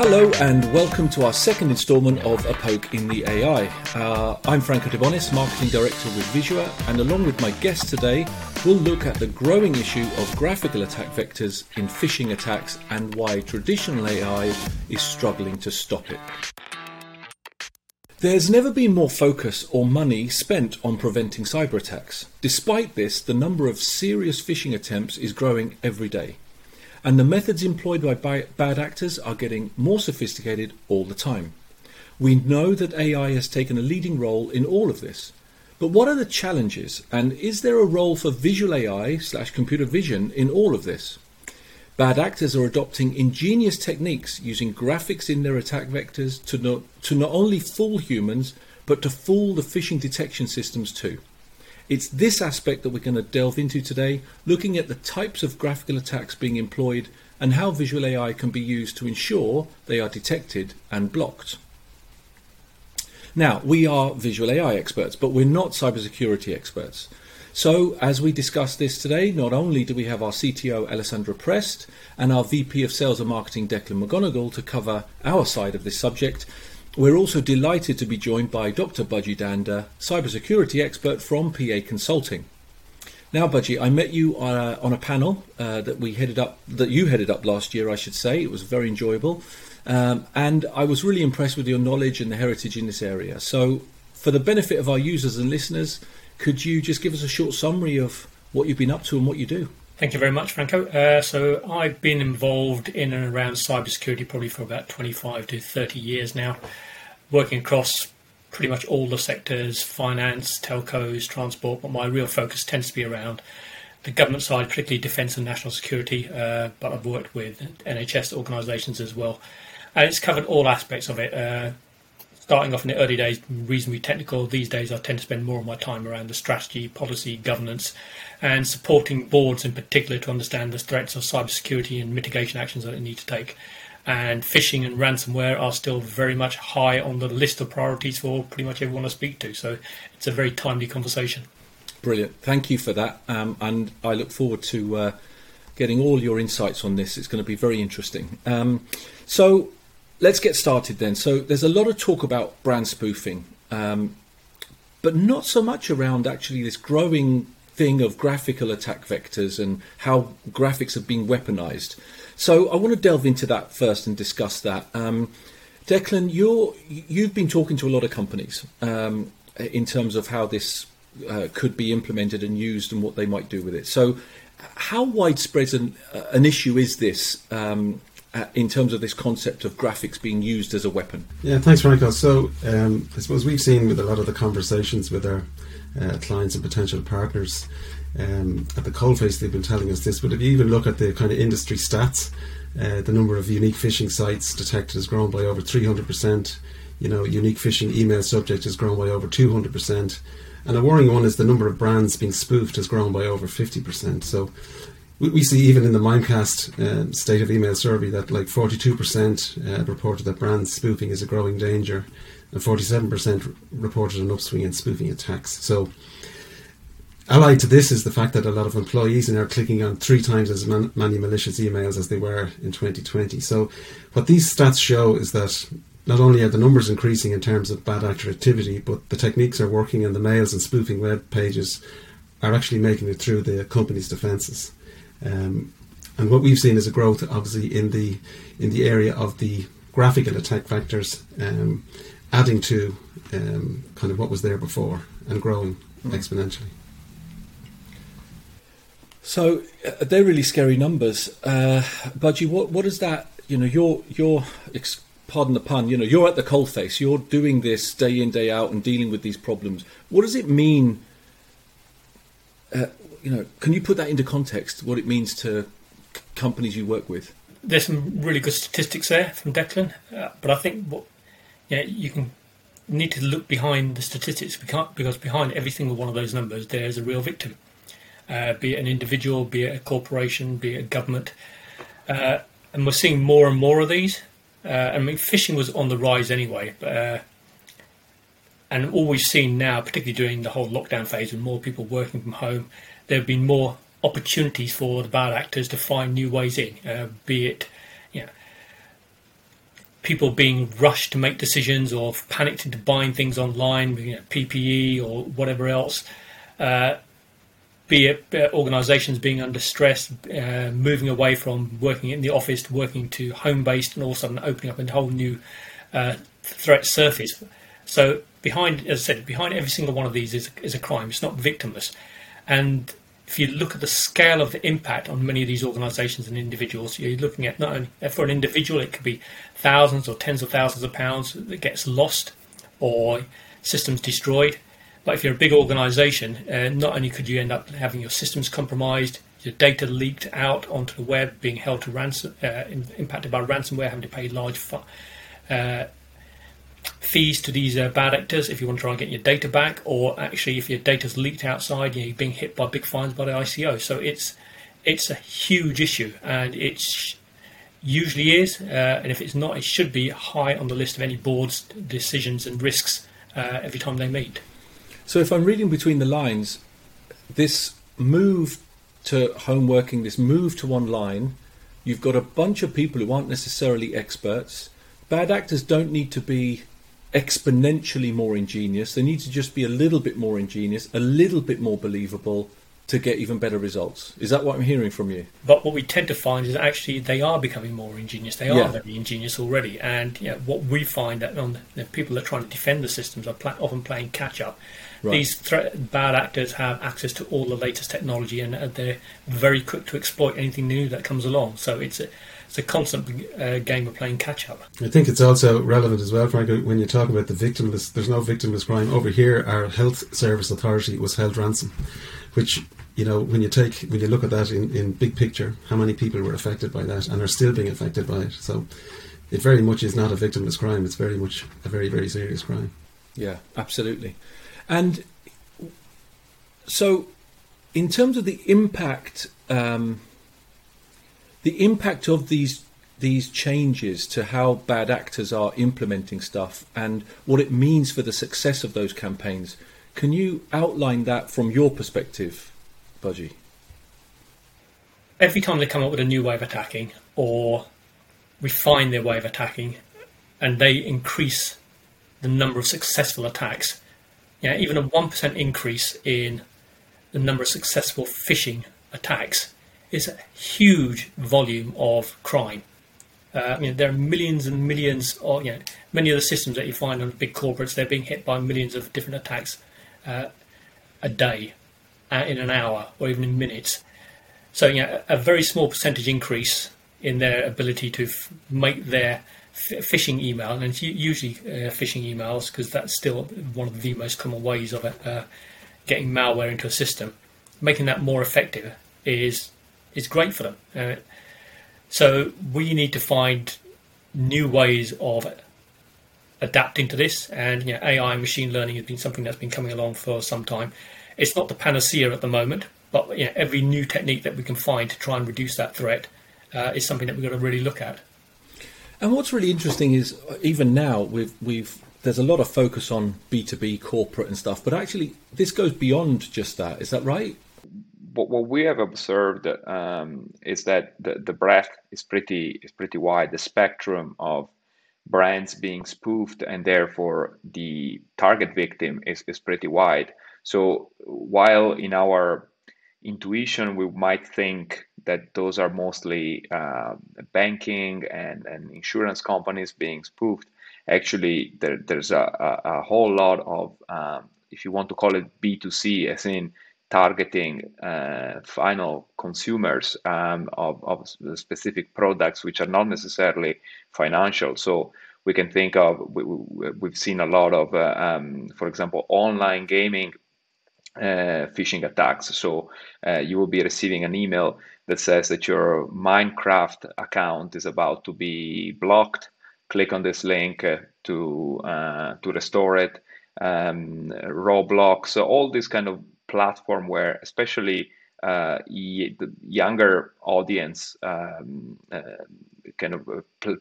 Hello and welcome to our second instalment of A Poke in the AI. Uh, I'm Franco De Bonis, Marketing Director with Visua, and along with my guest today, we'll look at the growing issue of graphical attack vectors in phishing attacks and why traditional AI is struggling to stop it. There's never been more focus or money spent on preventing cyber attacks. Despite this, the number of serious phishing attempts is growing every day and the methods employed by bad actors are getting more sophisticated all the time. We know that AI has taken a leading role in all of this. But what are the challenges, and is there a role for visual AI slash computer vision in all of this? Bad actors are adopting ingenious techniques using graphics in their attack vectors to not, to not only fool humans, but to fool the phishing detection systems too. It's this aspect that we're going to delve into today, looking at the types of graphical attacks being employed and how visual AI can be used to ensure they are detected and blocked. Now, we are visual AI experts, but we're not cybersecurity experts. So, as we discuss this today, not only do we have our CTO Alessandro Prest and our VP of Sales and Marketing Declan McGonigle to cover our side of this subject, we're also delighted to be joined by Dr. Budgie Dhanda, cybersecurity expert from PA Consulting. Now, Budgie, I met you uh, on a panel uh, that we headed up, that you headed up last year, I should say. It was very enjoyable, um, and I was really impressed with your knowledge and the heritage in this area. So, for the benefit of our users and listeners, could you just give us a short summary of what you've been up to and what you do? Thank you very much, Franco. Uh, so I've been involved in and around cybersecurity probably for about 25 to 30 years now, working across pretty much all the sectors finance, telcos, transport, but my real focus tends to be around the government side, particularly defence and national security. Uh, but I've worked with NHS organisations as well. And it's covered all aspects of it. Uh, starting off in the early days, reasonably technical. These days, I tend to spend more of my time around the strategy, policy, governance, and supporting boards in particular to understand the threats of cybersecurity and mitigation actions that they need to take. And phishing and ransomware are still very much high on the list of priorities for pretty much everyone I speak to. So it's a very timely conversation. Brilliant. Thank you for that. Um, and I look forward to uh, getting all your insights on this. It's going to be very interesting. Um, so, let's get started then. So there's a lot of talk about brand spoofing, um, but not so much around actually this growing thing of graphical attack vectors and how graphics have been weaponized. So I want to delve into that first and discuss that. Um, Declan, you're you've been talking to a lot of companies um, in terms of how this uh, could be implemented and used and what they might do with it. So, how widespread an, uh, an issue is this um, uh, in terms of this concept of graphics being used as a weapon? Yeah, thanks, Franco. So, um, I suppose we've seen with a lot of the conversations with our uh, clients and potential partners um, at the coalface, they've been telling us this. But if you even look at the kind of industry stats, uh, the number of unique phishing sites detected has grown by over 300%. You know, unique phishing email subject has grown by over 200%. And a worrying one is the number of brands being spoofed has grown by over 50%. So we, we see even in the Mimecast uh, state of email survey that like 42% uh, reported that brand spoofing is a growing danger, and 47% reported an upswing in spoofing attacks. So, allied to this is the fact that a lot of employees are now clicking on three times as man- many malicious emails as they were in 2020. So, what these stats show is that not only are the numbers increasing in terms of bad actor activity, but the techniques are working, and the mails and spoofing web pages are actually making it through the company's defences. Um, and what we've seen is a growth, obviously, in the in the area of the graphical attack vectors, um, adding to um, kind of what was there before and growing mm. exponentially. So uh, they're really scary numbers, uh, Budgie. What what is that? You know, you're you're pardon the pun. You know, you're at the coalface. You're doing this day in day out and dealing with these problems. What does it mean? Uh, you know, can you put that into context? What it means to companies you work with? There's some really good statistics there from Declan, uh, but I think what yeah you can need to look behind the statistics because behind every single one of those numbers there's a real victim, uh, be it an individual, be it a corporation, be it a government, uh, and we're seeing more and more of these. Uh, I mean, phishing was on the rise anyway, but uh, and all we've seen now, particularly during the whole lockdown phase, with more people working from home, there have been more opportunities for the bad actors to find new ways in, uh, be it, you know, people being rushed to make decisions or panicked into buying things online, you know, PPE or whatever else. Uh, be it uh, organisations being under stress, uh, moving away from working in the office to working to home based, and all of a sudden opening up a whole new uh, threat surface. So behind, as I said, behind every single one of these is is a crime. It's not victimless, and if you look at the scale of the impact on many of these organisations and individuals, you're looking at not only for an individual, it could be thousands or tens of thousands of pounds that gets lost or systems destroyed but if you're a big organisation, uh, not only could you end up having your systems compromised, your data leaked out onto the web, being held to ransom, uh, impacted by ransomware, having to pay large fu- uh, fees to these uh, bad actors if you want to try and get your data back, or actually if your data's leaked outside, you are being hit by big fines by the ICO. So it's it's a huge issue, and it usually is, uh, and if it's not, it should be high on the list of any board's decisions and risks uh, every time they meet. So if I'm reading between the lines, this move to home working, this move to online, you've got a bunch of people who aren't necessarily experts. Bad actors don't need to be exponentially more ingenious. They need to just be a little bit more ingenious, a little bit more believable, to get even better results. Is that what I'm hearing from you? But what we tend to find is actually they are becoming more ingenious. They are yeah. very ingenious already, and you know, what we find that on the people that are trying to defend the systems are pl- often playing catch up. Right. These threat, bad actors have access to all the latest technology, and they're very quick to exploit anything new that comes along. So it's a, it's a constant uh, game of playing catch up. I think it's also relevant as well, Frank, when you talk about the victimless. There's no victimless crime over here. Our health service authority was held ransom, which you know, when you take when you look at that in, in big picture, how many people were affected by that and are still being affected by it. So it very much is not a victimless crime. It's very much a very very serious crime. Yeah, absolutely. And so, in terms of the impact, um, the impact of these these changes to how bad actors are implementing stuff and what it means for the success of those campaigns, can you outline that from your perspective? Budgie? Every time they come up with a new way of attacking or refine their way of attacking and they increase the number of successful attacks, yeah, even a 1% increase in the number of successful phishing attacks is a huge volume of crime. Uh, I mean, there are millions and millions, of, you know, many of the systems that you find on big corporates, they're being hit by millions of different attacks uh, a day uh, in an hour or even in minutes. So, you know, a very small percentage increase in their ability to f- make their phishing email, and it's usually uh, phishing emails because that's still one of the most common ways of uh, getting malware into a system. Making that more effective is is great for them. Uh, so we need to find new ways of adapting to this, and you know, AI and machine learning has been something that's been coming along for some time. It's not the panacea at the moment, but you know, every new technique that we can find to try and reduce that threat uh, is something that we've got to really look at. And what's really interesting is uh, even now we've we've there's a lot of focus on B two B corporate and stuff, but actually this goes beyond just that. Is that right? What, what we have observed um, is that the, the breadth is pretty is pretty wide. The spectrum of brands being spoofed and therefore the target victim is, is pretty wide. So while in our intuition we might think that those are mostly uh, banking and, and insurance companies being spoofed, actually there, there's a, a, a, whole lot of, um, if you want to call it B2C, as in targeting uh, final consumers um, of, of specific products which are not necessarily financial. So we can think of, we, have seen a lot of, uh, um, for example, online gaming phishing attacks. So uh, you will be receiving an email that says that your Minecraft account is about to be blocked. Click on this link uh, to uh, to restore it. Um, Roblox, so all this kind of platform where, especially uh, the younger audience, um, uh, kind of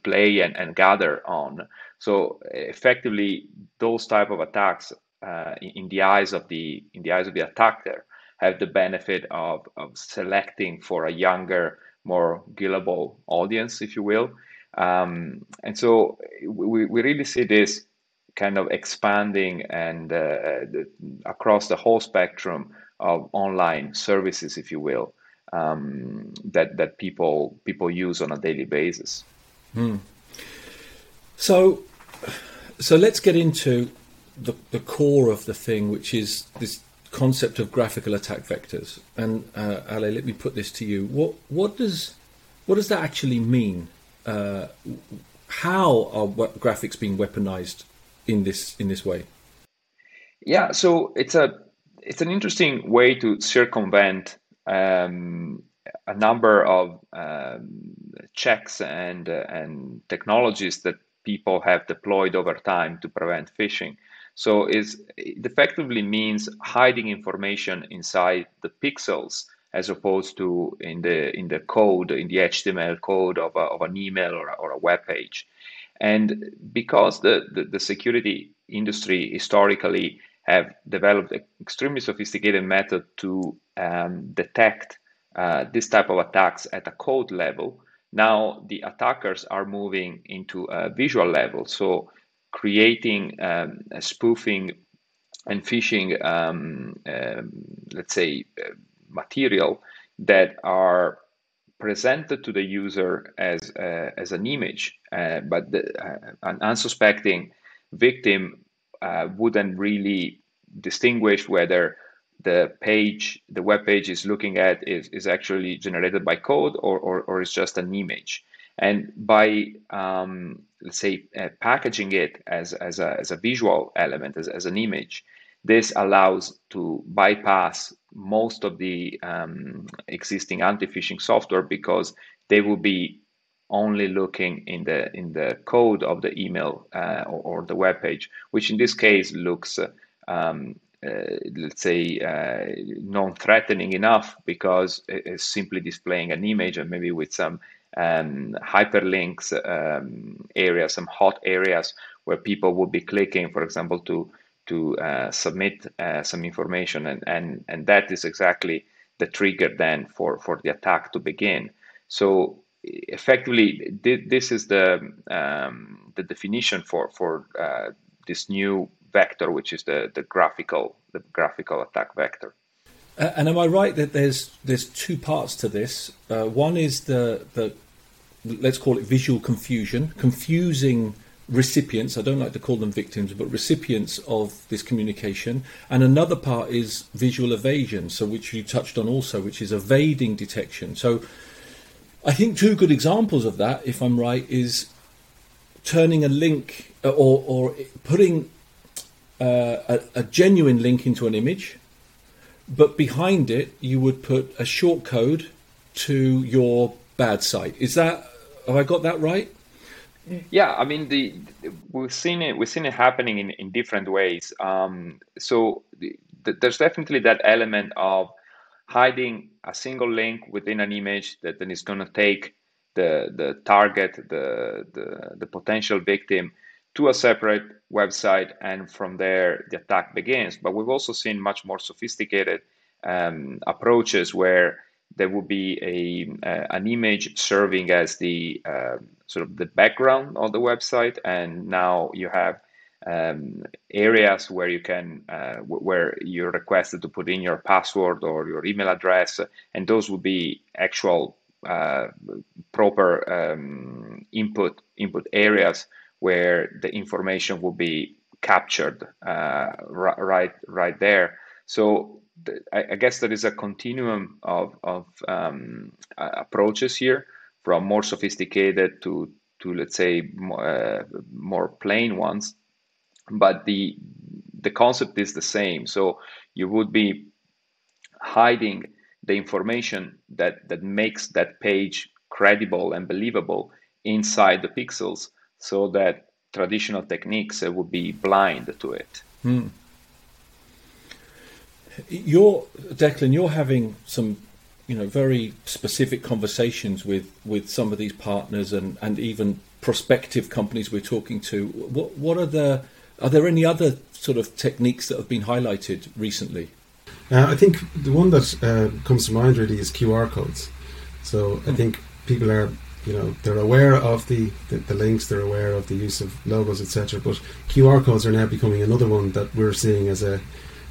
play and, and gather on. So effectively, those type of attacks uh, in the eyes of the in the eyes of the attacker have the benefit of, of selecting for a younger more gillable audience if you will Um, and so we, we really see this kind of expanding and uh, the, across the whole spectrum of online services, if you will, um, that that people people use on a daily basis. Hmm. So, so let's get into the, the core of the thing, which is this concept of graphical attack vectors. And uh, Ale, let me put this to you. What what does what does that actually mean? Uh, how are graphics being weaponized in this in this way? Yeah, so it's a it's an interesting way to circumvent um, a number of um, checks and uh, and technologies that people have deployed over time to prevent phishing. So it effectively means hiding information inside the pixels as opposed to in the in the code in the HTML code of, a, of an email or, or a web page. And because the, the, the security industry historically have developed an extremely sophisticated method to um, detect uh, this type of attacks at a code level, now the attackers are moving into a visual level. So creating um, spoofing and phishing, um, um, let's say, uh, material that are presented to the user as uh, as an image, uh, but the, uh, an unsuspecting victim uh, wouldn't really distinguish whether the page, the web page is looking at is, is actually generated by code or, or, or is just an image. And by, um, let's say, uh, packaging it as, as, a, as a visual element, as, as an image, this allows to bypass most of the um, existing anti-phishing software because they will be only looking in the in the code of the email uh, or, or, the web page, which in this case looks, uh, um, uh, let's say, uh, non-threatening enough because it's simply displaying an image and maybe with some um, hyperlinks um, areas, some hot areas where people would be clicking, for example, to to uh, submit uh, some information, and, and and that is exactly the trigger then for for the attack to begin. So effectively, this is the um, the definition for for uh, this new vector, which is the the graphical the graphical attack vector. Uh, and am I right that there's there's two parts to this? Uh, one is the the let's call it visual confusion, confusing recipients. I don't like to call them victims, but recipients of this communication. And another part is visual evasion, so which you touched on also, which is evading detection. So I think two good examples of that, if I'm right, is turning a link uh, or or putting uh, a, a genuine link into an image but behind it you would put a short code to your bad site. Is that have I got that right? Yeah, I mean the we've seen it we've seen it happening in, in different ways. Um, so the, the, there's definitely that element of hiding a single link within an image that then is going to take the the target the, the the potential victim to a separate website, and from there the attack begins. But we've also seen much more sophisticated um, approaches where there will be a uh, an image serving as the uh, sort of the background of the website, and now you have um, areas where you can uh, where you're requested to put in your password or your email address, and those will be actual uh, proper um, input input areas where the information will be captured uh, right right there. So I, guess there is a continuum of of um, approaches here, from more sophisticated to to let's say more, uh, more plain ones, but the the concept is the same. So you would be hiding the information that that makes that page credible and believable inside the pixels so that traditional techniques uh, would be blind to it. Hmm. You're Declan. You're having some, you know, very specific conversations with with some of these partners and and even prospective companies we're talking to. What what are the are there any other sort of techniques that have been highlighted recently? Uh, I think the one that uh, comes to mind really is QR codes. So I hmm. think people are you know they're aware of the, the, the links, they're aware of the use of logos, etc. But QR codes are now becoming another one that we're seeing as a, a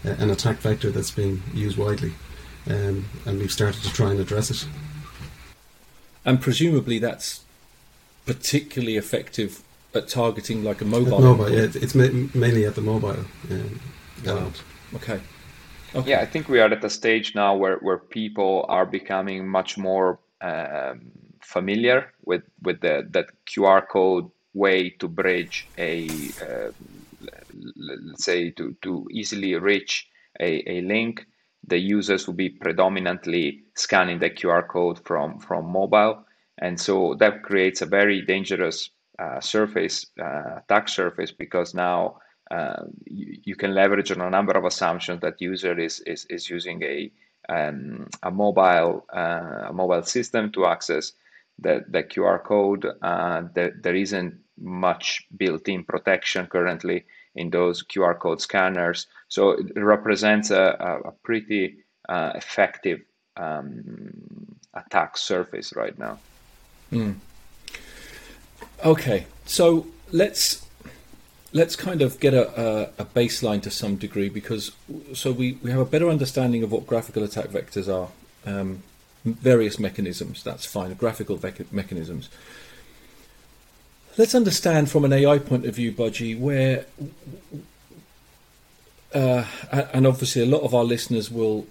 an attack vector that's being used widely, um, and we've started to try and address it. And presumably that's particularly effective at targeting like a mobile. At mobile, yeah, it's ma- mainly at the mobile. Um, wow. Okay. okay. Yeah, I think we are at a stage now where, where people are becoming much more um, familiar with with the that QR code way to bridge a uh, let's say to to easily reach a, a link the users will be predominantly scanning the QR code from from mobile and so that creates a very dangerous uh, surface uh, attack surface because now uh, you, you, can leverage on a number of assumptions that user is is, is using a um, a mobile uh, a mobile system to access the, the QR code. Uh, there, there isn't much built-in protection currently in those QR code scanners. So it represents a, a, pretty uh, effective um, attack surface right now. Mm. Okay, so let's let's kind of get a, a, baseline to some degree because so we, we have a better understanding of what graphical attack vectors are. Um, various mechanisms. That's fine, graphical mechanisms. Let's understand from an AI point of view, Budgie, where, uh, and obviously a lot of our listeners will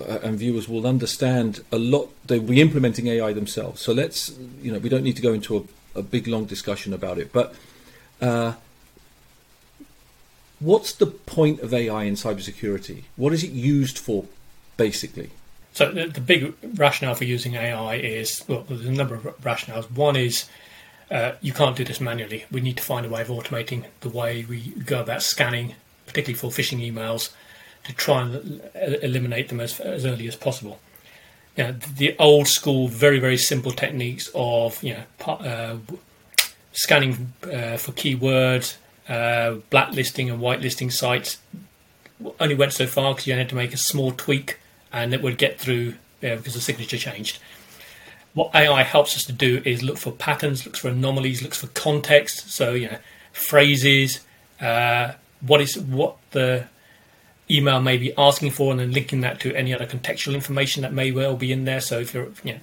uh, and viewers will understand a lot. They'll be implementing AI themselves. So let's, you know, we don't need to go into a, a big long discussion about it. But uh, what's the point of AI in cybersecurity? What is it used for, basically? So the, the, big rationale for using AI is well, there's a number of rationales. One is uh, you can't do this manually. We need to find a way of automating the way we go about scanning, particularly for phishing emails, to try and eliminate them as, as early as possible. The old school, very very simple techniques of you know uh, scanning uh, for keywords, uh, blacklisting and whitelisting sites only went so far because you had to make a small tweak and it would get through because the signature changed. What AI helps us to do is look for patterns, looks for anomalies, looks for context. So you know, phrases, uh, what is what the email may be asking for, and then linking that to any other contextual information that may well be in there. So if you're, you know,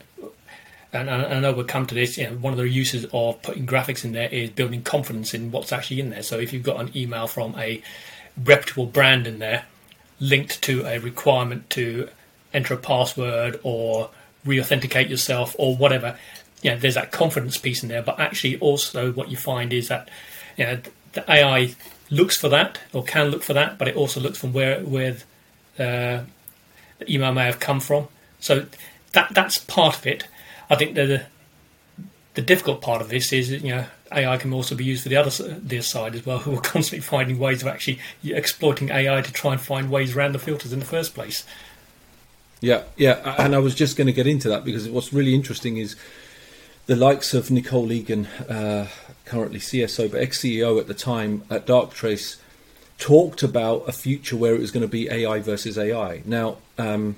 and I know we'll come to this. You know, one of the uses of putting graphics in there is building confidence in what's actually in there. So if you've got an email from a reputable brand in there, linked to a requirement to enter a password or re-authenticate yourself or whatever. You know, there's that confidence piece in there, but actually also what you find is that you know, the AI looks for that or can look for that, but it also looks from where where uh, the email may have come from. So that that's part of it. I think the the difficult part of this is you know AI can also be used for the other the side as well, who are constantly finding ways of actually exploiting AI to try and find ways around the filters in the first place. Yeah, yeah, and I was just going to get into that because what's really interesting is the likes of Nicole Eagan, uh, currently CSO but ex CEO at the time at Darktrace, talked about a future where it was going to be AI versus AI. Now, um,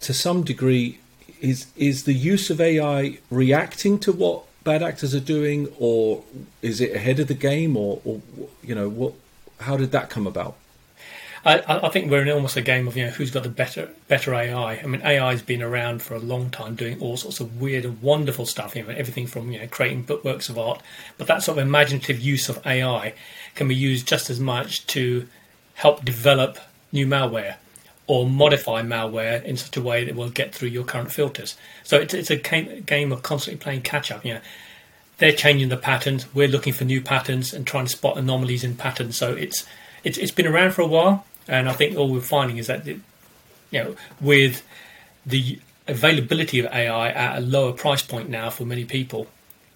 to some degree, is is the use of AI reacting to what bad actors are doing, or is it ahead of the game, or, or you know what? How did that come about? I, I, think we're in almost a game of you know who's got the better better AI. I mean, AI has been around for a long time, doing all sorts of weird and wonderful stuff. You know, everything from you know creating works of art, but that sort of imaginative use of AI can be used just as much to help develop new malware or modify malware in such a way that will get through your current filters. So it's, it's a game of constantly playing catch up. You know, they're changing the patterns. We're looking for new patterns and trying to spot anomalies in patterns. So it's it's, it's been around for a while. And I think all we're finding is that, you know, with the availability of AI at a lower price point now for many people,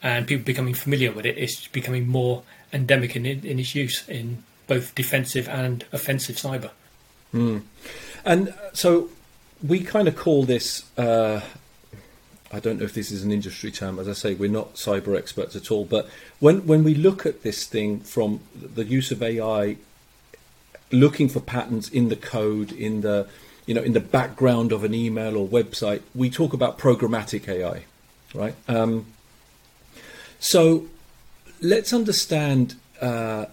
and people becoming familiar with it, it's becoming more endemic in, in its use in both defensive and offensive cyber. Mm. And so we kind of call this. Uh, I don't know if this is an industry term. As I say, we're not cyber experts at all. But when when we look at this thing from the use of AI looking for patterns in the code, in the you know in the background of an email or website, we talk about programmatic AI. right? Um, so let's understand uh,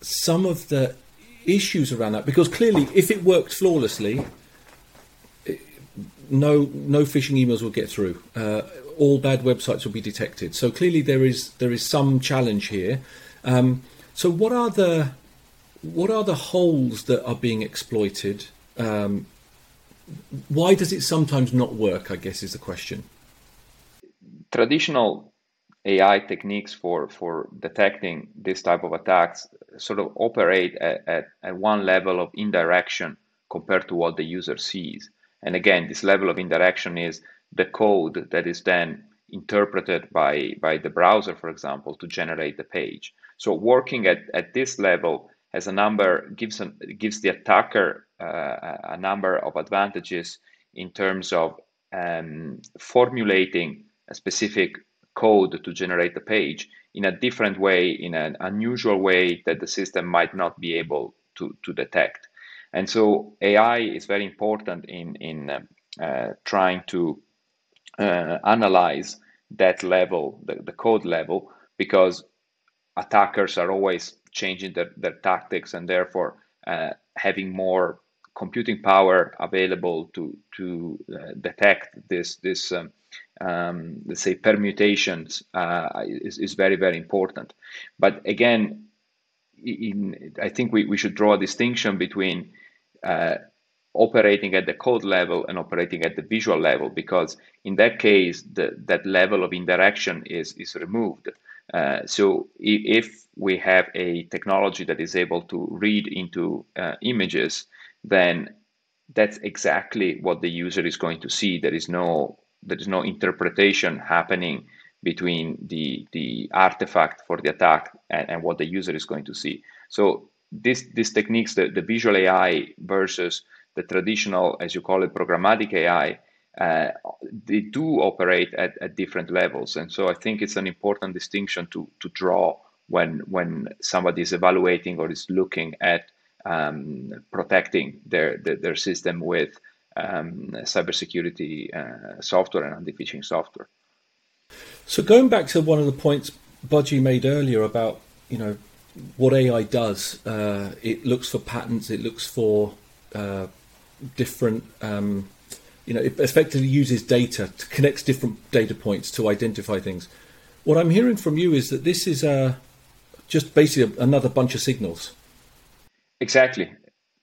some of the issues around that because clearly, if it worked flawlessly, no no phishing emails will get through. Uh, all bad websites will be detected. So clearly, there is there is some challenge here. Um, so what are the what are the holes that are being exploited? Um, why does it sometimes not work? I guess is the question. Traditional AI techniques for for detecting this type of attacks sort of operate at, at, at one level of indirection compared to what the user sees. And again, this level of indirection is the code that is then interpreted by, by the browser, for example, to generate the page. So working at, at this level has a number gives gives the attacker uh, a number of advantages in terms of um, formulating a specific code to generate the page in a different way, in an unusual way that the system might not be able to, to detect. And so AI is very important in, in uh, uh, trying to uh, analyze that level, the, the code level, because attackers are always changing their, their tactics and therefore uh, having more computing power available to to uh, detect this this um, um, let's say permutations uh, is, is very very important. But again in, I think we, we should draw a distinction between uh, operating at the code level and operating at the visual level because in that case the, that level of indirection is is removed uh, so if we have a technology that is able to read into uh, images then that's exactly what the user is going to see. There is no there is no interpretation happening between the the artifact for the attack and, and what the user is going to see. So this these techniques the, the visual ai versus the traditional as you call it programmatic ai uh, they do operate at, at different levels and so i think it's an important distinction to to draw when when somebody is evaluating or is looking at um, protecting their, their, their system with um, cybersecurity uh, software and anti-phishing software. So going back to one of the points Budgie made earlier about you know what AI does, uh, it looks for patterns, it looks for uh, different. Um, you know, it effectively uses data to connects different data points to identify things. What I'm hearing from you is that this is uh, just basically another bunch of signals. Exactly,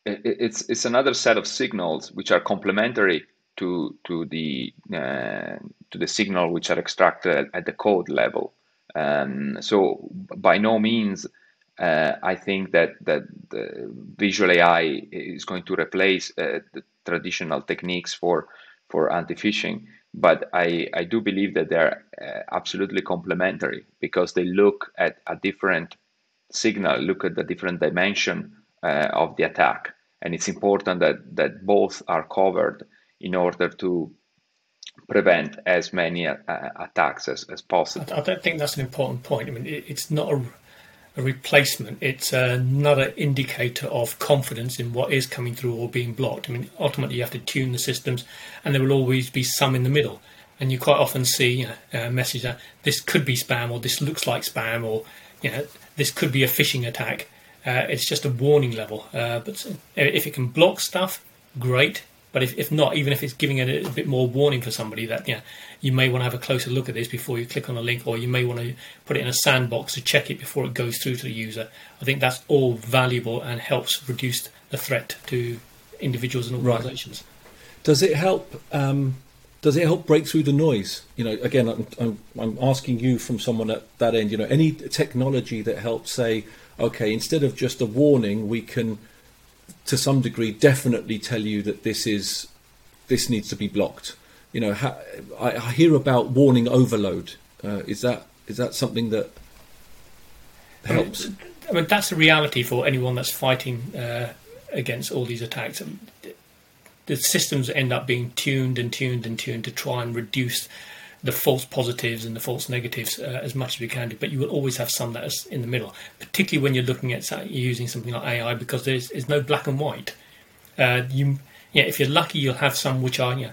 it's it's another set of signals which are complementary to to the uh, to the signal which are extracted at the code level. Um, so by no means uh, I think that that the visual AI is going to replace uh, the traditional techniques for for anti-phishing, but I, I do believe that they're uh, absolutely complementary because they look at a different signal, look at the different dimension uh, of the attack. And it's important that, that both are covered in order to prevent as many uh, attacks as, as possible. I, don't think that's an important point. I mean, it, it's not a, a, replacement, it's another indicator of confidence in what is coming through or being blocked. I mean, ultimately, you have to tune the systems, and there will always be some in the middle. And you quite often see a message that this could be spam, or this looks like spam, or you know, this could be a phishing attack. Uh, it's just a warning level. Uh, but if it can block stuff, great. But if, if not, even if it's giving it a, a bit more warning for somebody that yeah, you may want to have a closer look at this before you click on a link, or you may want to put it in a sandbox to check it before it goes through to the user. I think that's all valuable and helps reduce the threat to individuals and organisations. Right. Does it help? Um, does it help break through the noise? You know, again, I'm, I'm, I'm asking you from someone at that end. You know, any technology that helps say okay, instead of just a warning, we can, to some degree, definitely tell you that this is this needs to be blocked. You know, ha- I, I, hear about warning overload. Uh, is that is that something that helps? I mean, I mean, that's a reality for anyone that's fighting uh, against all these attacks. The systems end up being tuned and tuned and tuned to try and reduce the false positives and the false negatives uh, as much as we can do, but you will always have some that is in the middle, particularly when you're looking at using something like AI because there's, there's no black and white. Uh, you, yeah, if you're lucky, you'll have some which are yeah,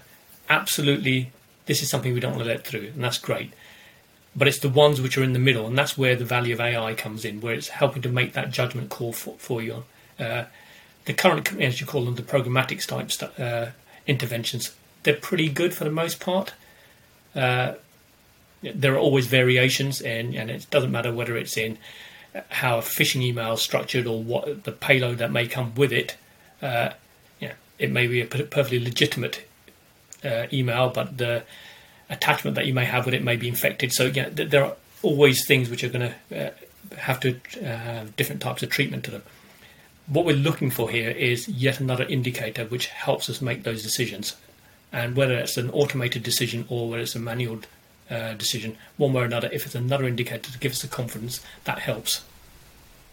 absolutely this is something we don't want to let through, and that's great. But it's the ones which are in the middle, and that's where the value of AI comes in, where it's helping to make that judgment call for, for you. Uh, the current, as you call them, the programmatic type uh, interventions, they're pretty good for the most part. Uh, there are always variations, and, and it doesn't matter whether it's in how a phishing email is structured or what the payload that may come with it. Uh, it may be a perfectly legitimate uh, email, but the attachment that you may have with it may be infected. So yeah, th- there are always things which are going to uh, have to uh, have different types of treatment to them. What we're looking for here is yet another indicator which helps us make those decisions, and whether it's an automated decision or whether it's a manual uh, decision, one way or another, if it's another indicator to give us the confidence, that helps.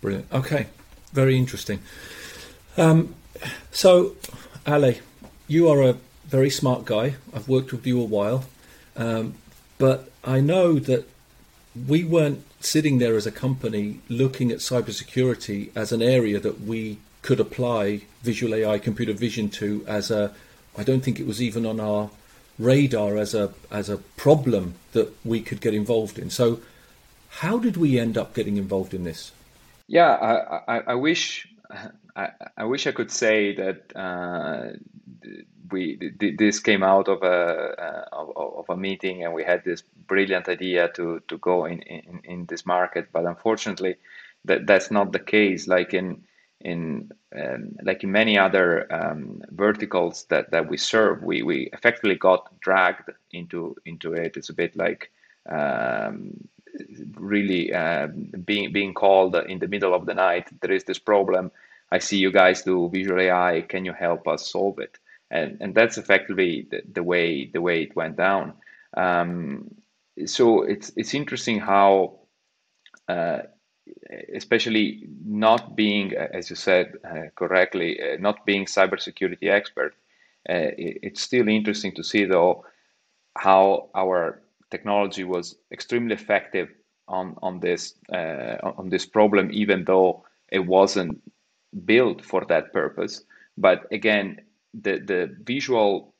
Brilliant. Okay, very interesting. Um, so, Ale, you are a very smart guy. I've worked with you a while, um, but I know that we weren't sitting there as a company looking at cybersecurity as an area that we could apply visual AI computer vision to as a I don't think it was even on our radar as a as a problem that we could get involved in. So, how did we end up getting involved in this? Yeah, I, I, I wish I, I wish I could say that uh, we this came out of a uh, of, of, a meeting and we had this brilliant idea to to go in in, in this market, but unfortunately, that that's not the case. Like in in um, like in many other um, verticals that, that we serve, we, we effectively got dragged into into it. It's a bit like um, really uh, being being called in the middle of the night. There is this problem. I see you guys do visual AI. Can you help us solve it? And and that's effectively the, the way the way it went down. Um, so it's it's interesting how uh, especially not being, uh, as you said uh, correctly, uh, not being cybersecurity expert, uh, it, it's still interesting to see though how our technology was extremely effective on on this uh, on this problem, even though it wasn't built for that purpose. But again, the the visual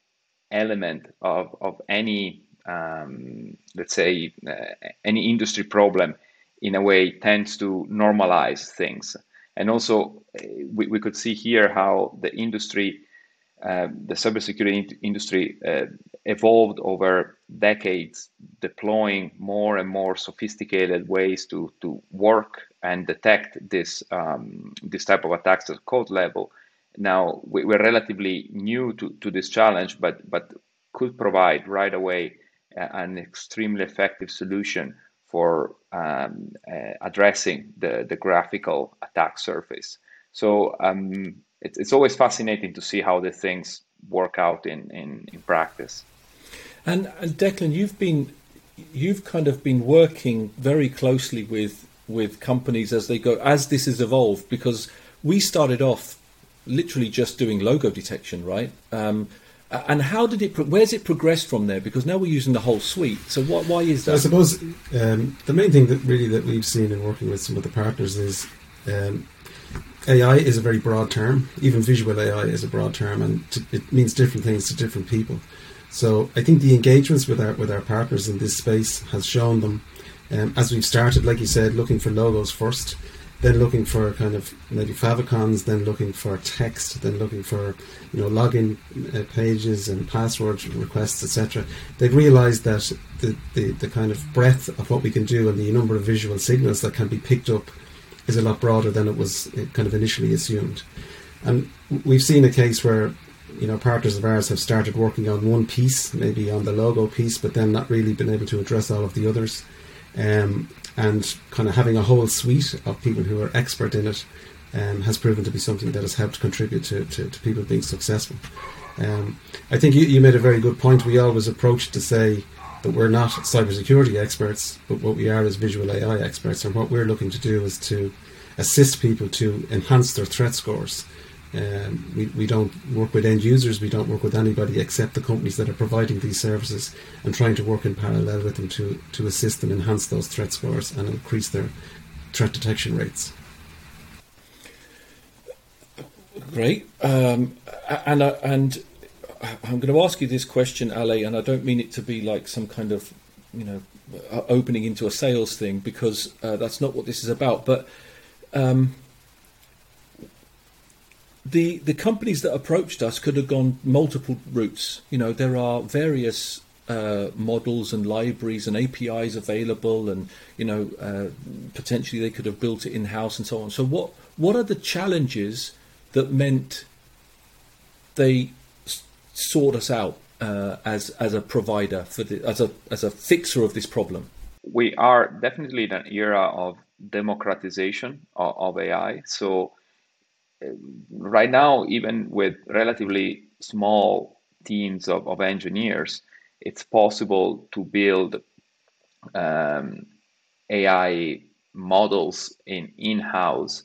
element of of any um, let's say uh, any industry problem in a way tends to normalize things. And also, we, we could see here how the industry, uh, the cybersecurity industry, uh, evolved over decades, deploying more and more sophisticated ways to, to work and detect this um, this type of attacks at code level. Now we, we're relatively new to, to this challenge, but but could provide right away an extremely effective solution for um, uh, addressing the, the graphical attack surface. So um, it's, it's always fascinating to see how the things work out in, in, in practice. And, and Declan, you've been you've kind of been working very closely with with companies as they go as this has evolved because we started off literally just doing logo detection, right? Um, and how did it? Where's it progressed from there? Because now we're using the whole suite. So what, why is that? I suppose um, the main thing that really that we've seen in working with some of the partners is um, AI is a very broad term. Even visual AI is a broad term, and t- it means different things to different people. So I think the engagements with our with our partners in this space has shown them, um, as we've started, like you said, looking for logos first then looking for kind of maybe favicons, then looking for text, then looking for you know login uh, pages and password requests, etc. They've realised that the, the the kind of breadth of what we can do and the number of visual signals that can be picked up is a lot broader than it was uh, kind of initially assumed. And we've seen a case where you know partners of ours have started working on one piece, maybe on the logo piece, but then not really been able to address all of the others. Um, and kind of having a whole suite of people who are expert in it um, has proven to be something that has helped contribute to, to, to people being successful. Um, I think you, you made a very good point. We always approach to say that we're not cybersecurity experts, but what we are is visual AI experts, and what we're looking to do is to assist people to enhance their threat scores um, we, we don't work with end users, we don't work with anybody except the companies that are providing these services and trying to work in parallel with them to, to assist them enhance those threat scores and increase their threat detection rates. Great. Um, and, uh, and I'm going to ask you this question, Ale, and I don't mean it to be like some kind of, you know, opening into a sales thing because uh, that's not what this is about. But um, the the companies that approached us could have gone multiple routes. You know, there are various uh, models and libraries and APIs available, and you know, uh, potentially they could have built it in house and so on. So, what what are the challenges that meant they sought us out uh, as as a provider for the, as a as a fixer of this problem? We are definitely in an era of democratization of, of AI. So right now, even with relatively small teams of, of engineers, it's possible to build um, AI models in in-house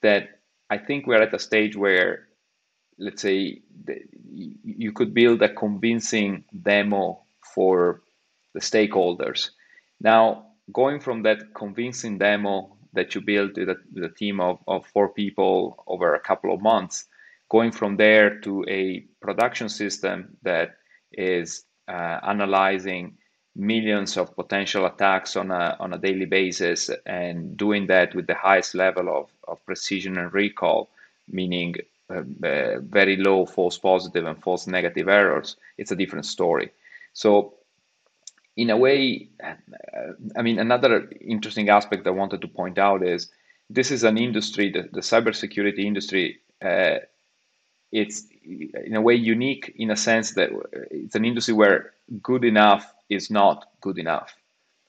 that I think we're at a stage where, let's say, you could build a convincing demo for the stakeholders. Now, going from that convincing demo that you build with a, with a team of, of four people over a couple of months, going from there to a production system that is uh, analyzing millions of potential attacks on a, on a daily basis and doing that with the highest level of, of precision and recall, meaning uh, uh, very low false positive and false negative errors, it's a different story. So, in a way, uh, I mean, another interesting aspect I wanted to point out is this is an industry, the, the cybersecurity industry, uh, it's in a way unique in a sense that it's an industry where good enough is not good enough,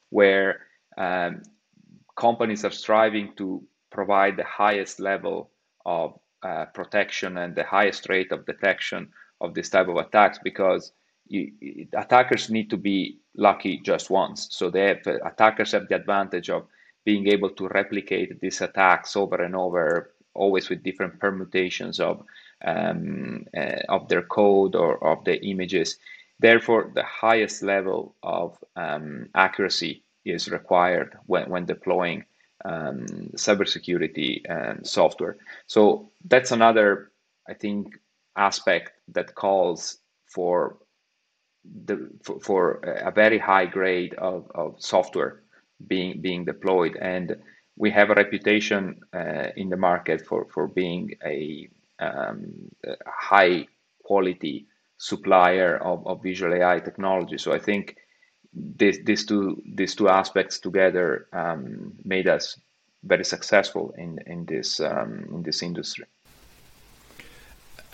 where um, companies are striving to provide the highest level of uh, protection and the highest rate of detection of this type of attacks because you, attackers need to be lucky just once. So they have, attackers have the advantage of being able to replicate these attacks over and over, always with different permutations of um, uh, of their code or of the images. Therefore, the highest level of um, accuracy is required when, when deploying um, cybersecurity um, software. So that's another, I think, aspect that calls for the for, for a very high grade of, of software being being deployed, and we have a reputation uh, in the market for for being a, um, a high quality supplier of, of visual AI technology. So I think this, these two these two aspects together um, made us very successful in in this um, in this industry.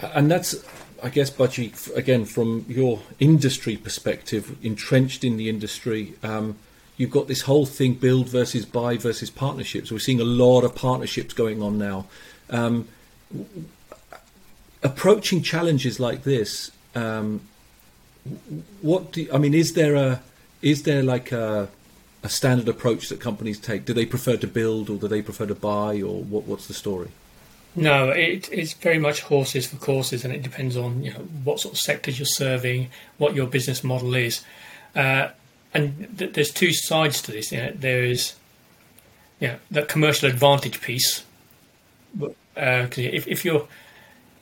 And that's, I guess, Budgie, again from your industry perspective, entrenched in the industry. Um, you've got this whole thing: build versus buy versus partnerships. We're seeing a lot of partnerships going on now. Um, approaching challenges like this, um, what do you, I mean? Is there a is there like a a standard approach that companies take? Do they prefer to build or do they prefer to buy or what, what's the story? No, it, it's very much horses for courses, and it depends on you know what sort of sectors you're serving, what your business model is, uh, and th- there's two sides to this. You know, there is, you know, the commercial advantage piece. Uh, if, if you're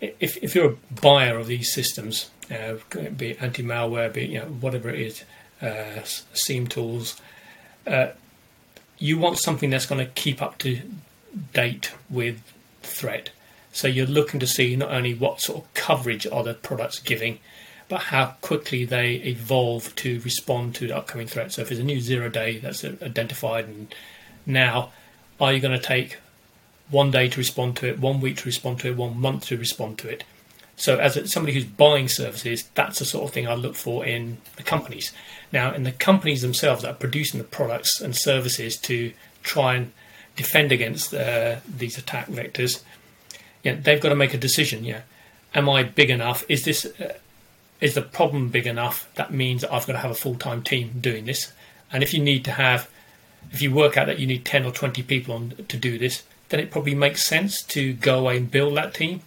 if, if you're a buyer of these systems, uh, be it anti-malware, be it, you know whatever it is, uh, SIEM tools, uh, you want something that's going to keep up to date with threat. So you're looking to see not only what sort of coverage are the products giving, but how quickly they evolve to respond to the upcoming threat. So if there's a new zero day that's identified and now, are you going to take one day to respond to it, one week to respond to it, one month to respond to it? So as somebody who's buying services, that's the sort of thing I look for in the companies. Now, in the companies themselves that are producing the products and services to try and defend against uh, these attack vectors, yeah, they've got to make a decision. Yeah, am I big enough? Is this uh, is the problem big enough? That means I've got to have a full time team doing this. And if you need to have, if you work out that you need ten or twenty people on to do this, then it probably makes sense to go away and build that team.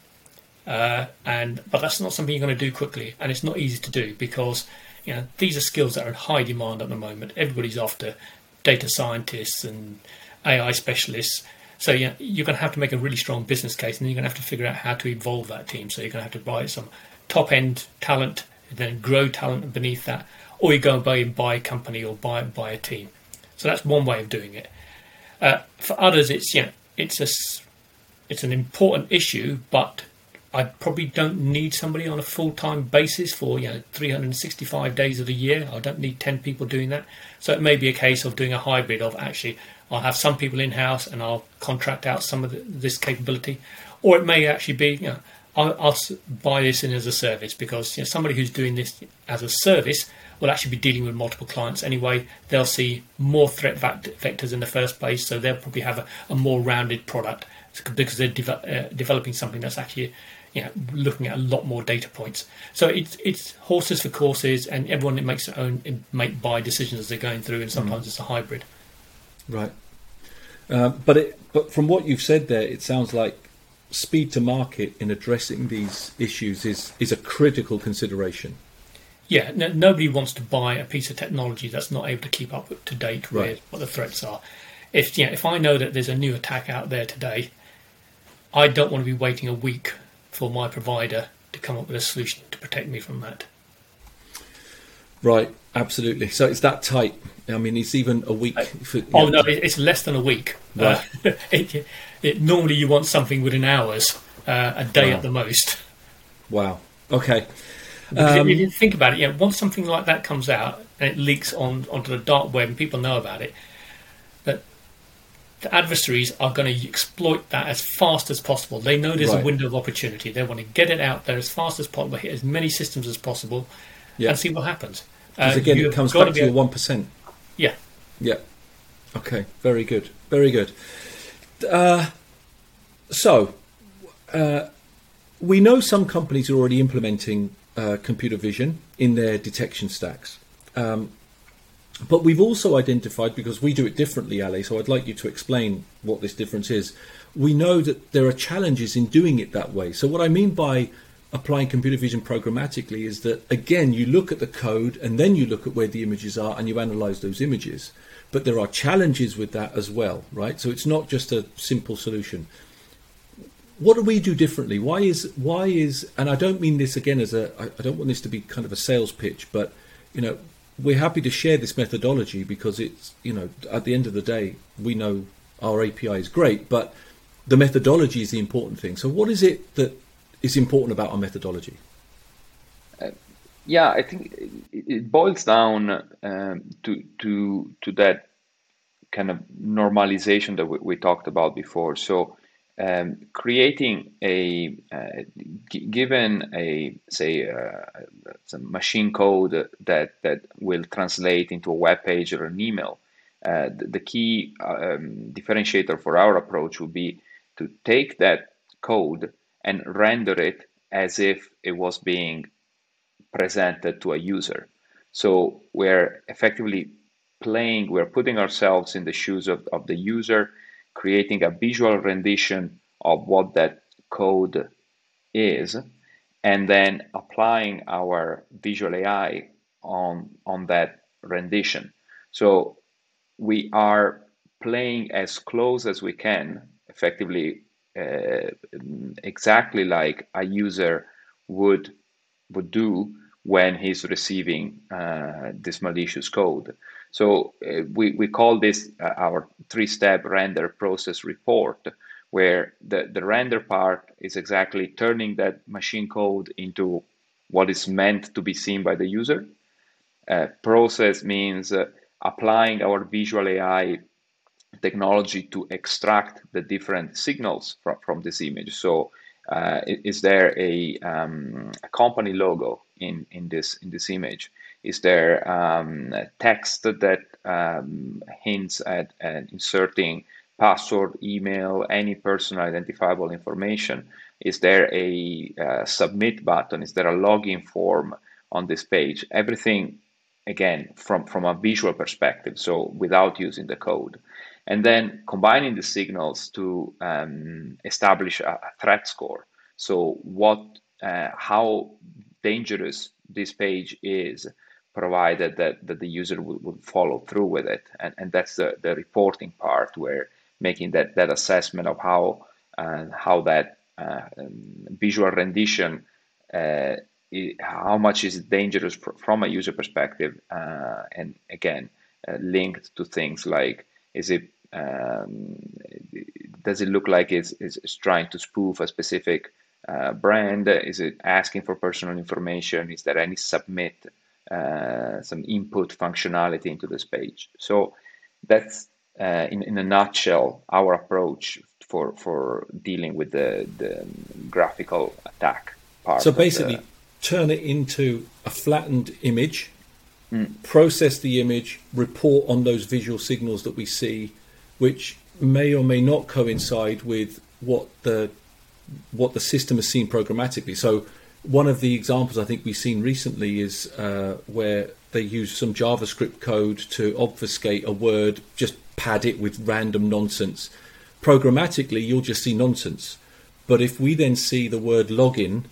Uh, and but that's not something you're going to do quickly, and it's not easy to do because you know, these are skills that are in high demand at the moment. Everybody's after data scientists and AI specialists. So yeah, you're going to have to make a really strong business case, and you're going to have to figure out how to evolve that team. So you're going to have to buy some top-end talent and then grow talent beneath that, or you go and buy, and buy a company or buy buy a team. So that's one way of doing it. Uh, for others, it's know, it's a it's an important issue, but I probably don't need somebody on a full time basis for you know 365 days of the year. I don't need 10 people doing that. So it may be a case of doing a hybrid of actually I'll have some people in house and I'll contract out some of the, this capability, or it may actually be you know I'll, I'll, buy this in as a service because you know, somebody who's doing this as a service will actually be dealing with multiple clients anyway. They'll see more threat vectors in the first place, so they'll probably have a, a more rounded product because they're de- uh, developing something that's actually you know, looking at a lot more data points. So it's it's horses for courses, and everyone makes their own make buy decisions as they're going through, and sometimes mm. it's a hybrid. Right, uh, but it but from what you've said there, it sounds like speed to market in addressing these issues is is a critical consideration. Yeah, no, nobody wants to buy a piece of technology that's not able to keep up to date right. with what the threats are. If you know, if I know that there's a new attack out there today, I don't want to be waiting a week for my provider to come up with a solution to protect me from that. Right, absolutely. So it's that tight. I mean, it's even a week. For, oh know. no, it's less than a week. Right. Uh, it, it, normally, you want something within hours, uh, a day wow. at the most. Wow. Okay. Um, if you think about it, you know, once something like that comes out and it leaks on onto the dark web and people know about it, that the adversaries are going to exploit that as fast as possible. They know there's right. a window of opportunity. They want to get it out there as fast as possible, hit as many systems as possible, yeah. and see what happens. Because uh, again, it comes back to, to your one percent. Yeah. Yeah. Okay. Very good. Very good. Uh, so, uh, we know some companies are already implementing uh, computer vision in their detection stacks. Um, but we've also identified, because we do it differently, Ali, so I'd like you to explain what this difference is. We know that there are challenges in doing it that way. So, what I mean by applying computer vision programmatically is that, again, you look at the code and then you look at where the images are and you analyze those images. But there are challenges with that as well, right? So, it's not just a simple solution. What do we do differently? Why is, why is, and I don't mean this again as a, I don't want this to be kind of a sales pitch, but, you know, we're happy to share this methodology because it's you know at the end of the day we know our API is great, but the methodology is the important thing. So what is it that is important about our methodology? Uh, yeah, I think it boils down um, to to to that kind of normalization that we, we talked about before. So um, creating a uh, g- given a say uh, some machine code that that will translate into a web page or an email uh, the, the, key um, differentiator for our approach would be to take that code and render it as if it was being presented to a user so we're effectively playing we're putting ourselves in the shoes of, of the user creating a visual rendition of what that code is, and then applying our visual AI on, on that rendition. So we are playing as close as we can, effectively uh, exactly like a user would would do when he's receiving uh, this malicious code. So uh, we, we call this uh, our three-step render process report, where the, the render part is exactly turning that machine code into what is meant to be seen by the user. Uh, process means uh, applying our visual AI technology to extract the different signals from, from this image. So uh, is there a, um, a, company logo in, in this in this image? Is there um, text that um, hints at, at, inserting password, email, any personal identifiable information? Is there a uh, submit button? Is there a login form on this page? Everything, again, from, from a visual perspective, so without using the code. And then combining the signals to um, establish a, a, threat score. So what, uh, how dangerous this page is provided that, that the user will, follow through with it. And, and that's the, the reporting part where making that, that assessment of how, uh, how that uh, um, visual rendition uh, how much is it dangerous from a user perspective, uh, and again, uh, linked to things like is it um, does it look like it's, it's, trying to spoof a specific uh, brand? Is it asking for personal information? Is there any submit uh, some input functionality into this page? So that's uh, in, in a nutshell our approach for for dealing with the, the graphical attack part. So basically, the... turn it into a flattened image, mm. process the image, report on those visual signals that we see, which may or may not coincide with what the what the system has seen programmatically. So one of the examples I think we've seen recently is uh, where they use some JavaScript code to obfuscate a word, just pad it with random nonsense. Programmatically, you'll just see nonsense. But if we then see the word login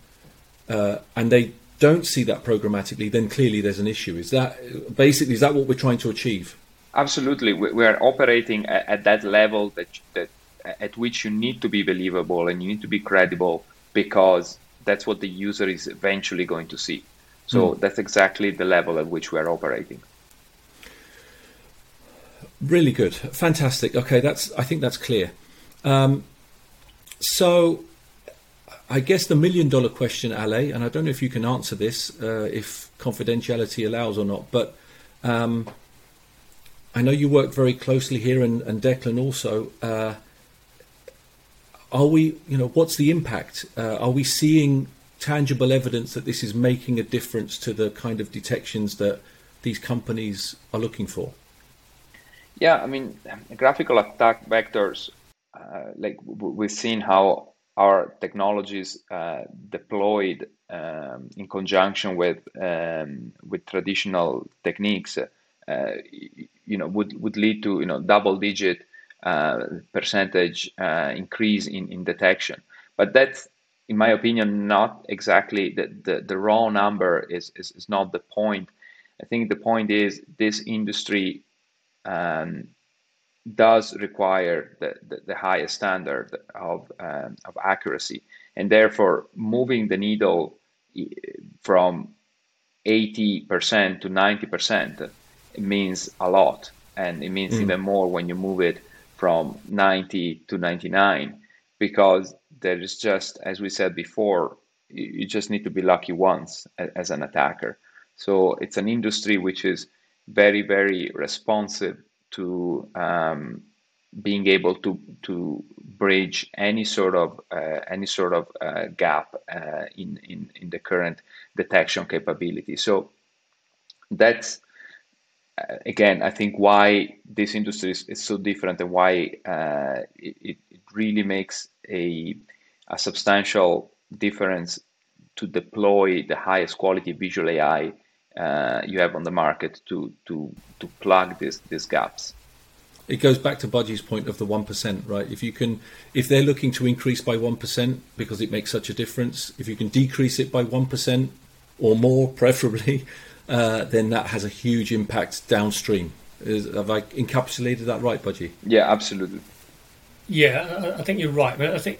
uh, and they don't see that programmatically, then clearly there's an issue. Is that basically is that what we're trying to achieve? Absolutely, we are operating at, at that level that that at which you need to be believable and you need to be credible because that's what the user is eventually going to see. So mm. that's exactly the level at which we are operating. Really good, fantastic. Okay, that's I think that's clear. Um, so, I guess the million dollar question, Ale, and I don't know if you can answer this, uh, if confidentiality allows or not, but um, I know you work very closely here, and, and Declan also. Uh, are we, you know, what's the impact? Uh, are we seeing tangible evidence that this is making a difference to the kind of detections that these companies are looking for? Yeah, I mean, graphical attack vectors, uh, like we've seen how our technologies uh, deployed um, in conjunction with um, with traditional techniques, uh, you know, would would lead to you know double digit uh, percentage uh, increase in, in detection. But that's, in my opinion, not exactly the, the, the raw number is, is, is not the point. I think the point is this industry um, does require the, the, the, highest standard of, um, of accuracy. And therefore, moving the needle from 80% to 90% means a lot. And it means mm. even more when you move it from 90 to 99 because there is just, as we said before, you just need to be lucky once as an attacker. So it's an industry which is very, very responsive to um, being able to to bridge any sort of uh, any sort of uh, gap uh, in, in in the current detection capability. So that's again, I think why this industry is, is so different and why uh, it, it really makes a, a substantial difference to deploy the highest quality visual AI uh, you have on the market to to to plug these these gaps. It goes back to Budgie's point of the one percent, right? If you can, if they're looking to increase by one percent because it makes such a difference, if you can decrease it by one percent or more, preferably, uh, then that has a huge impact downstream. Is, have I encapsulated that right, Budgie? Yeah, absolutely. Yeah, I think you're right. I think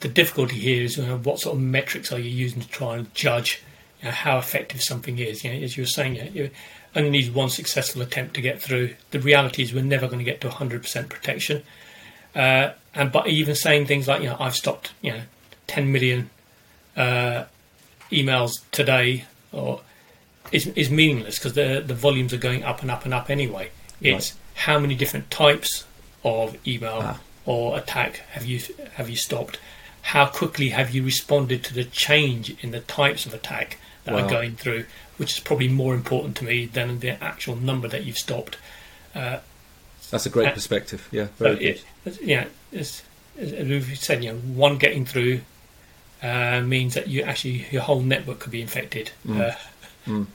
the difficulty here is you know, what sort of metrics are you using to try and judge you know, how effective something is. You know, as you were saying, you only need one successful attempt to get through. The reality is we're never going to get to 100% protection. Uh, and but even saying things like, you know, I've stopped, you know, 10 million uh, emails today, or is, is meaningless because the the volumes are going up and up and up anyway. It's right. how many different types of email ah. or attack have you have you stopped? How quickly have you responded to the change in the types of attack that are going through? Which is probably more important to me than the actual number that you've stopped. Uh, That's a great perspective. Yeah, very good. It, yeah, as, as we've said, you know, one getting through uh, means that you actually your whole network could be infected. Mm. Uh, mm.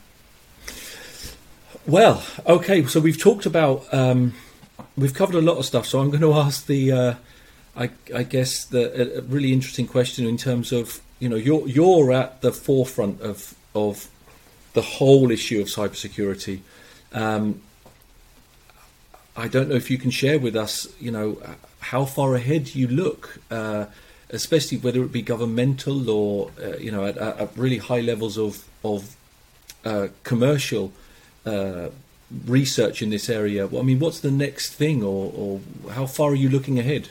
Well, okay, so we've talked about um, we've covered a lot of stuff. So I'm going to ask the, uh, I, I, guess the a really interesting question in terms of you know you're you're at the forefront of of the whole issue of cybersecurity. Um, I don't know if you can share with us, you know, how far ahead you look. Uh, especially whether it be governmental or uh, you know at, at, really high levels of of uh, commercial uh, research in this area. I mean, what's the next thing, or, or how far are you looking ahead?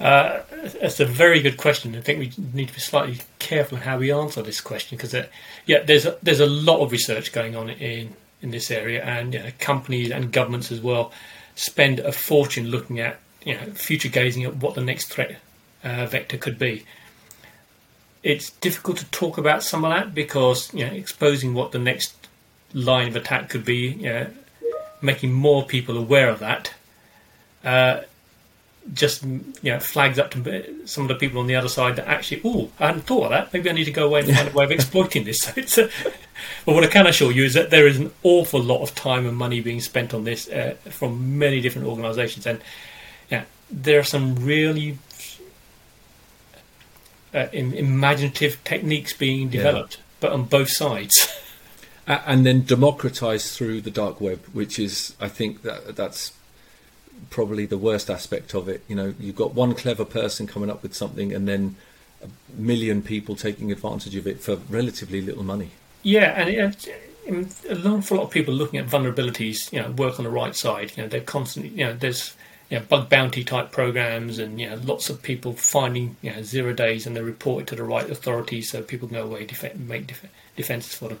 Uh, that's a very good question. I think we need to be slightly careful in how we answer this question because, uh, yeah, there's a, there's a lot of research going on in in this area, and you know, companies and governments as well spend a fortune looking at you know future gazing at what the next threat uh, vector could be. It's difficult to talk about some of that because you know exposing what the next line of attack could be, you know, making more people aware of that. Uh, just you know flags up to some of the people on the other side that actually, oh, I hadn't thought of that. Maybe I need to go away and find a way of exploiting this. So it's a, but what I can assure you is that there is an awful lot of time and money being spent on this uh, from many different organisations, and yeah, there are some really uh, imaginative techniques being developed, yeah. but on both sides. and then democratized through the dark web, which is, I think, that that's probably the worst aspect of it. You know, you've got one clever person coming up with something, and then a million people taking advantage of it for relatively little money. Yeah, and it, an awful lot of people looking at vulnerabilities, you know, work on the right side. You know, they're constantly, you know, there's you know, bug bounty type programs, and you know, lots of people finding you know zero days, and they report it to the right authorities so people can go away def- make def- defenses for them.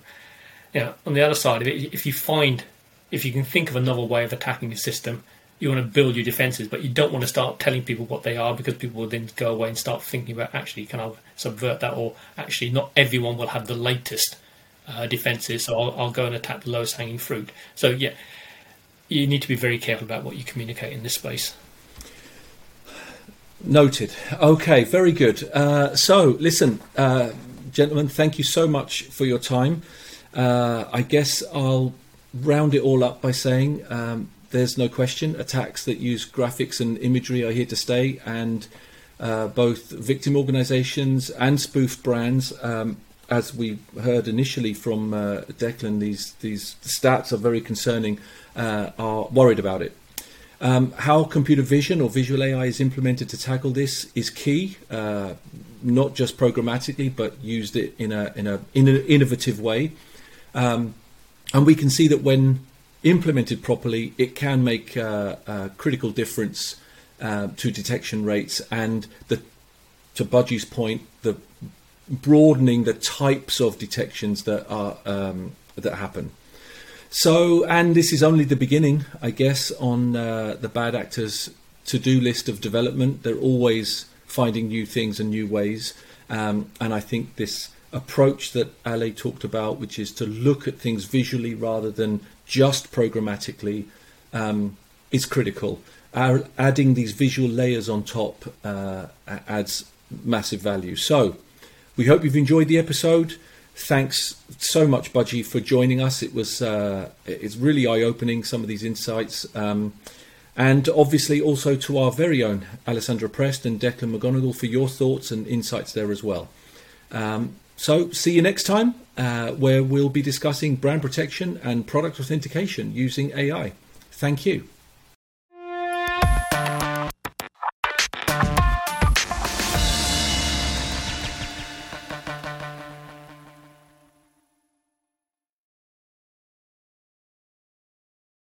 You know, on the other side of it, if you find, if you can think of another way of attacking the system, you want to build your defenses, but you don't want to start telling people what they are because people will then go away and start thinking about actually can I subvert that, or actually not everyone will have the latest uh, defenses, so I'll, I'll, go and attack the lowest hanging fruit. So yeah, you need to be very careful about what you communicate in this space. Noted. Okay, very good. Uh, so listen, uh, gentlemen, thank you so much for your time. Uh, I guess I'll round it all up by saying um, there's no question attacks that use graphics and imagery are here to stay, and uh, both victim organisations and spoofed brands um, as we heard initially from uh, Declan, these these stats are very concerning. Uh, are worried about it. Um, how computer vision or visual AI is implemented to tackle this is key, uh, not just programmatically, but used it in a in a in an innovative way. Um, and we can see that when implemented properly, it can make uh, a critical difference uh, to detection rates and the to Budgie's point, the broadening the types of detections that are um, that happen. So, and this is only the beginning, I guess, on uh, the bad actors' to-do list of development. They're always finding new things and new ways, um, and I think this approach that Ale talked about, which is to look at things visually rather than just programmatically, um, is critical. Our, adding these visual layers on top uh, adds massive value. So, we hope you've enjoyed the episode. Thanks so much, Budgie, for joining us. It was uh, it's really eye opening some of these insights, um, and obviously also to our very own Alessandro Prest and Declan McGonigle for your thoughts and insights there as well. Um, so see you next time, uh, where we'll be discussing brand protection and product authentication using AI. Thank you.